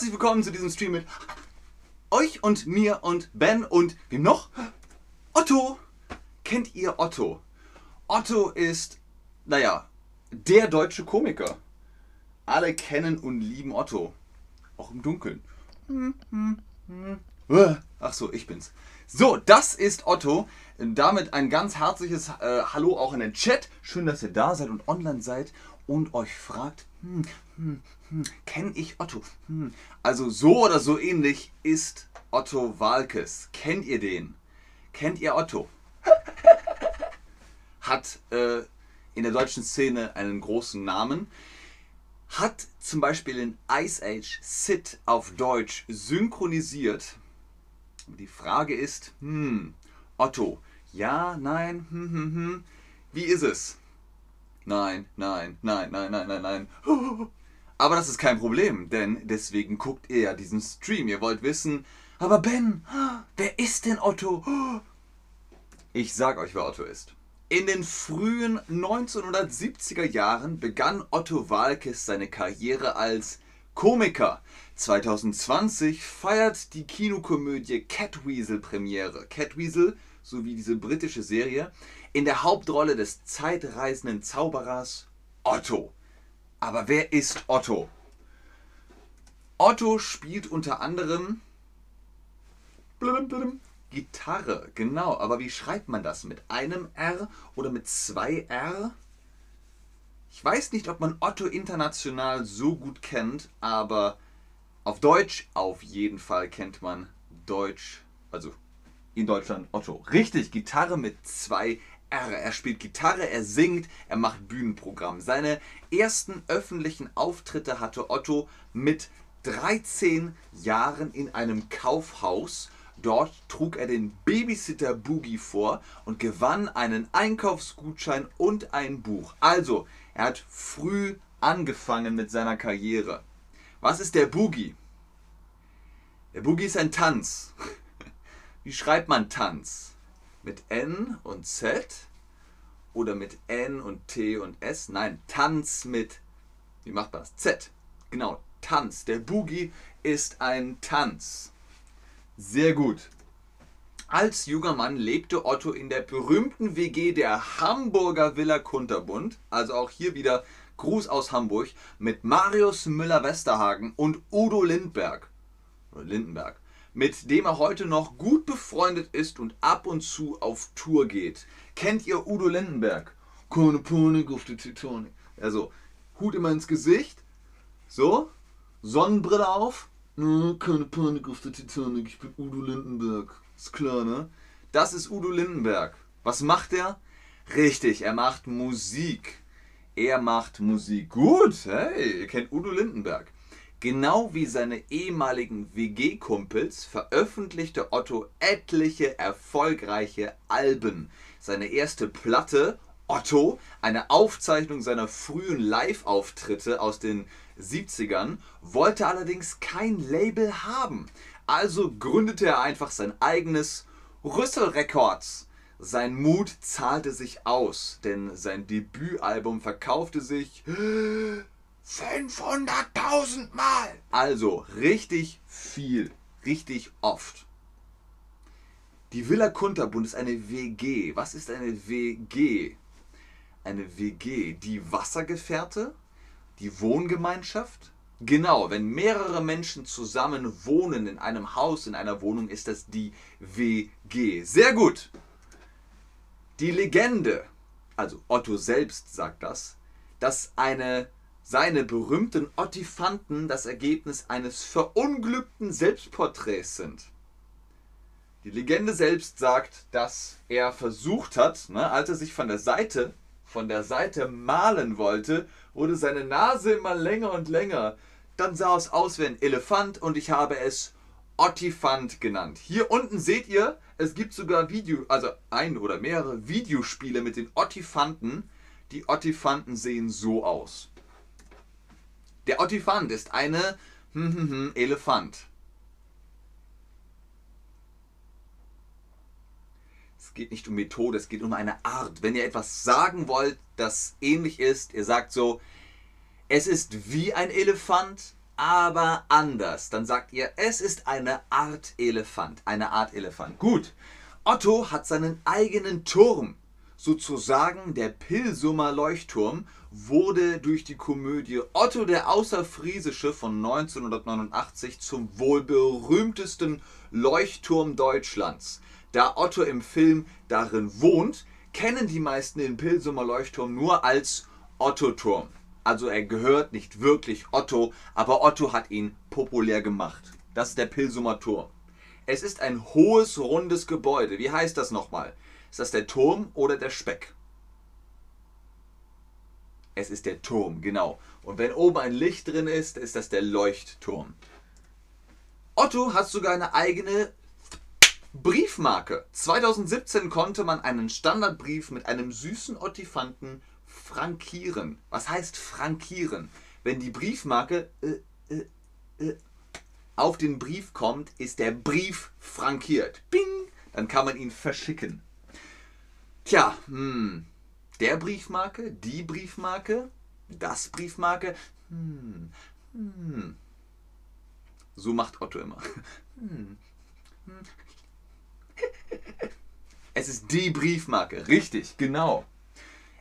herzlich willkommen zu diesem Stream mit euch und mir und Ben und wem noch? Otto. Kennt ihr Otto? Otto ist, naja, der deutsche Komiker. Alle kennen und lieben Otto. Auch im Dunkeln. Ach so, ich bin's. So, das ist Otto. Damit ein ganz herzliches äh, Hallo auch in den Chat. Schön, dass ihr da seid und online seid und euch fragt, hm, hm, hm, kenne ich Otto? Hm. Also so oder so ähnlich ist Otto Walkes. Kennt ihr den? Kennt ihr Otto? Hat äh, in der deutschen Szene einen großen Namen. Hat zum Beispiel in Ice Age Sid auf Deutsch synchronisiert. Die Frage ist, hm, Otto, ja, nein, hm, hm, hm. Wie ist es? Nein, nein, nein, nein, nein, nein, nein. Aber das ist kein Problem, denn deswegen guckt ihr ja diesen Stream. Ihr wollt wissen, aber Ben, wer ist denn Otto? Ich sag euch, wer Otto ist. In den frühen 1970er Jahren begann Otto Walkes seine Karriere als Komiker. 2020 feiert die Kinokomödie Catweasel Premiere. Catweasel, sowie diese britische Serie, in der Hauptrolle des zeitreisenden Zauberers Otto. Aber wer ist Otto? Otto spielt unter anderem Gitarre, genau. Aber wie schreibt man das? Mit einem R oder mit zwei R? Ich weiß nicht, ob man Otto international so gut kennt, aber auf Deutsch auf jeden Fall kennt man Deutsch, also in Deutschland Otto. Richtig, Gitarre mit zwei R. Er spielt Gitarre, er singt, er macht Bühnenprogramm. Seine ersten öffentlichen Auftritte hatte Otto mit 13 Jahren in einem Kaufhaus Dort trug er den Babysitter Boogie vor und gewann einen Einkaufsgutschein und ein Buch. Also, er hat früh angefangen mit seiner Karriere. Was ist der Boogie? Der Boogie ist ein Tanz. Wie schreibt man Tanz? Mit N und Z? Oder mit N und T und S? Nein, Tanz mit, wie macht man das? Z. Genau, Tanz. Der Boogie ist ein Tanz. Sehr gut. Als junger Mann lebte Otto in der berühmten WG der Hamburger Villa Kunterbund, also auch hier wieder Gruß aus Hamburg, mit Marius Müller-Westerhagen und Udo Lindberg, Lindenberg, mit dem er heute noch gut befreundet ist und ab und zu auf Tour geht. Kennt ihr Udo Lindenberg? Keine Panik auf die Titanic. Also, Hut immer ins Gesicht, so, Sonnenbrille auf, na, keine Panik auf der Titanic, ich bin Udo Lindenberg. Ist klar, ne? Das ist Udo Lindenberg. Was macht er? Richtig, er macht Musik. Er macht Musik. Gut, hey, ihr kennt Udo Lindenberg. Genau wie seine ehemaligen WG-Kumpels veröffentlichte Otto etliche erfolgreiche Alben. Seine erste Platte, Otto, eine Aufzeichnung seiner frühen Live-Auftritte aus den 70ern, wollte allerdings kein Label haben. Also gründete er einfach sein eigenes Rüssel Records. Sein Mut zahlte sich aus, denn sein Debütalbum verkaufte sich 500.000 Mal. Also richtig viel, richtig oft. Die Villa Kunterbund ist eine WG. Was ist eine WG? Eine WG, die Wassergefährte die Wohngemeinschaft? Genau, wenn mehrere Menschen zusammen wohnen in einem Haus, in einer Wohnung, ist das die WG. Sehr gut. Die Legende, also Otto selbst sagt das, dass eine seine berühmten Ottifanten das Ergebnis eines verunglückten Selbstporträts sind. Die Legende selbst sagt, dass er versucht hat, ne, als er sich von der Seite von der Seite malen wollte, wurde seine Nase immer länger und länger. Dann sah es aus wie ein Elefant und ich habe es Ottifant genannt. Hier unten seht ihr, es gibt sogar Video, also ein oder mehrere Videospiele mit den Ottifanten. Die Ottifanten sehen so aus. Der Ottifant ist eine hm, hm, hm, Elefant. Es geht nicht um Methode, es geht um eine Art. Wenn ihr etwas sagen wollt, das ähnlich ist, ihr sagt so, es ist wie ein Elefant, aber anders. Dann sagt ihr, es ist eine Art Elefant. Eine Art Elefant. Gut. Otto hat seinen eigenen Turm. Sozusagen der Pilsumer Leuchtturm wurde durch die Komödie Otto der Außerfriesische von 1989 zum wohl berühmtesten Leuchtturm Deutschlands. Da Otto im Film darin wohnt, kennen die meisten den Pilsumer Leuchtturm nur als Otto-Turm. Also er gehört nicht wirklich Otto, aber Otto hat ihn populär gemacht. Das ist der Pilsumer Turm. Es ist ein hohes, rundes Gebäude. Wie heißt das nochmal? Ist das der Turm oder der Speck? Es ist der Turm, genau. Und wenn oben ein Licht drin ist, ist das der Leuchtturm. Otto hat sogar eine eigene Briefmarke. 2017 konnte man einen Standardbrief mit einem süßen Ottifanten frankieren. Was heißt frankieren? Wenn die Briefmarke äh, äh, äh, auf den Brief kommt, ist der Brief frankiert. Bing! Dann kann man ihn verschicken. Tja, hm, der Briefmarke, die Briefmarke, das Briefmarke, hm, hm. So macht Otto immer. Hm, hm. Es ist die Briefmarke, richtig, genau.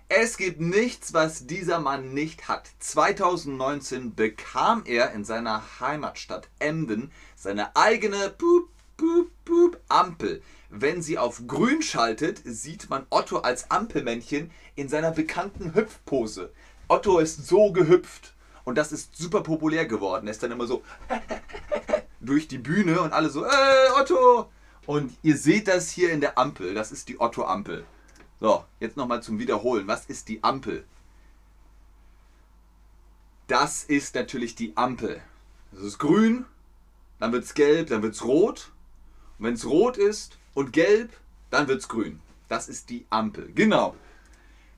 Es gibt nichts, was dieser Mann nicht hat. 2019 bekam er in seiner Heimatstadt Emden seine eigene Boop, Boop, Boop Ampel. Wenn sie auf grün schaltet, sieht man Otto als Ampelmännchen in seiner bekannten Hüpfpose. Otto ist so gehüpft und das ist super populär geworden. Er ist dann immer so durch die Bühne und alle so, äh, Otto! Und ihr seht das hier in der Ampel. Das ist die Otto-Ampel. So, jetzt nochmal zum Wiederholen. Was ist die Ampel? Das ist natürlich die Ampel. Das ist grün, dann wird es gelb, dann wird es rot. Und wenn es rot ist und gelb, dann wird es grün. Das ist die Ampel. Genau.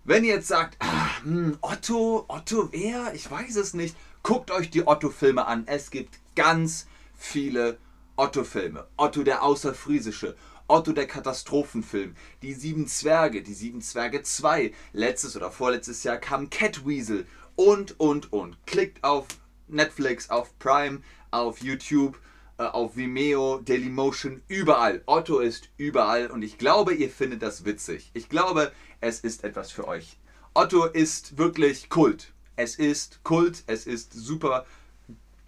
Wenn ihr jetzt sagt, ah, hm, Otto, Otto wer? Ich weiß es nicht. Guckt euch die Otto-Filme an. Es gibt ganz viele Otto-Filme. Otto der Außerfriesische, Otto der Katastrophenfilm, Die Sieben Zwerge, Die Sieben Zwerge 2, letztes oder vorletztes Jahr kam Catweasel und, und, und. Klickt auf Netflix, auf Prime, auf YouTube, auf Vimeo, Dailymotion, überall. Otto ist überall und ich glaube, ihr findet das witzig. Ich glaube, es ist etwas für euch. Otto ist wirklich Kult. Es ist Kult, es ist super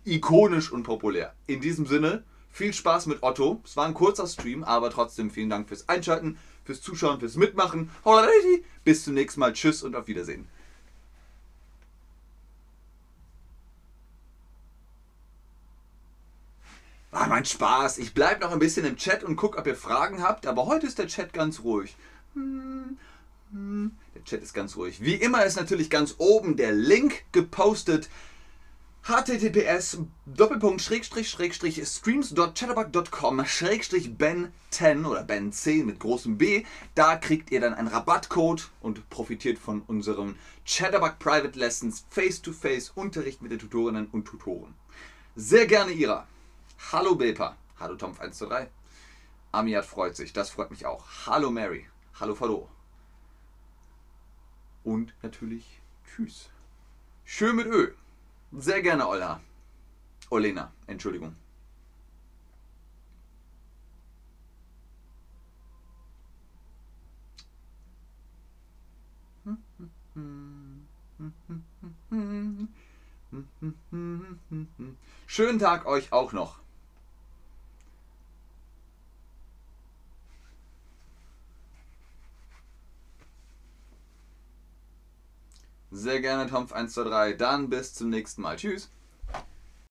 ikonisch und populär. In diesem Sinne, viel Spaß mit Otto. Es war ein kurzer Stream, aber trotzdem vielen Dank fürs Einschalten, fürs Zuschauen, fürs Mitmachen. Bis zum nächsten Mal. Tschüss und auf Wiedersehen. War mein Spaß. Ich bleibe noch ein bisschen im Chat und gucke, ob ihr Fragen habt. Aber heute ist der Chat ganz ruhig. Hm, hm. Der Chat ist ganz ruhig. Wie immer ist natürlich ganz oben der Link gepostet https streams.chatterbug.com ben 10 oder ben 10 mit großem B. Da kriegt ihr dann einen Rabattcode und profitiert von unserem Chatterbug Private Lessons Face-to-Face Unterricht mit den Tutorinnen und Tutoren. Sehr gerne Ira. Hallo Bepa. Hallo Tomf123. Amiat freut sich, das freut mich auch. Hallo Mary. Hallo Fado. Und natürlich Tschüss. Schön mit Ö. Sehr gerne, Olha. Olena, Entschuldigung. Schönen Tag euch auch noch. Sehr gerne, Tomf123. Dann bis zum nächsten Mal. Tschüss.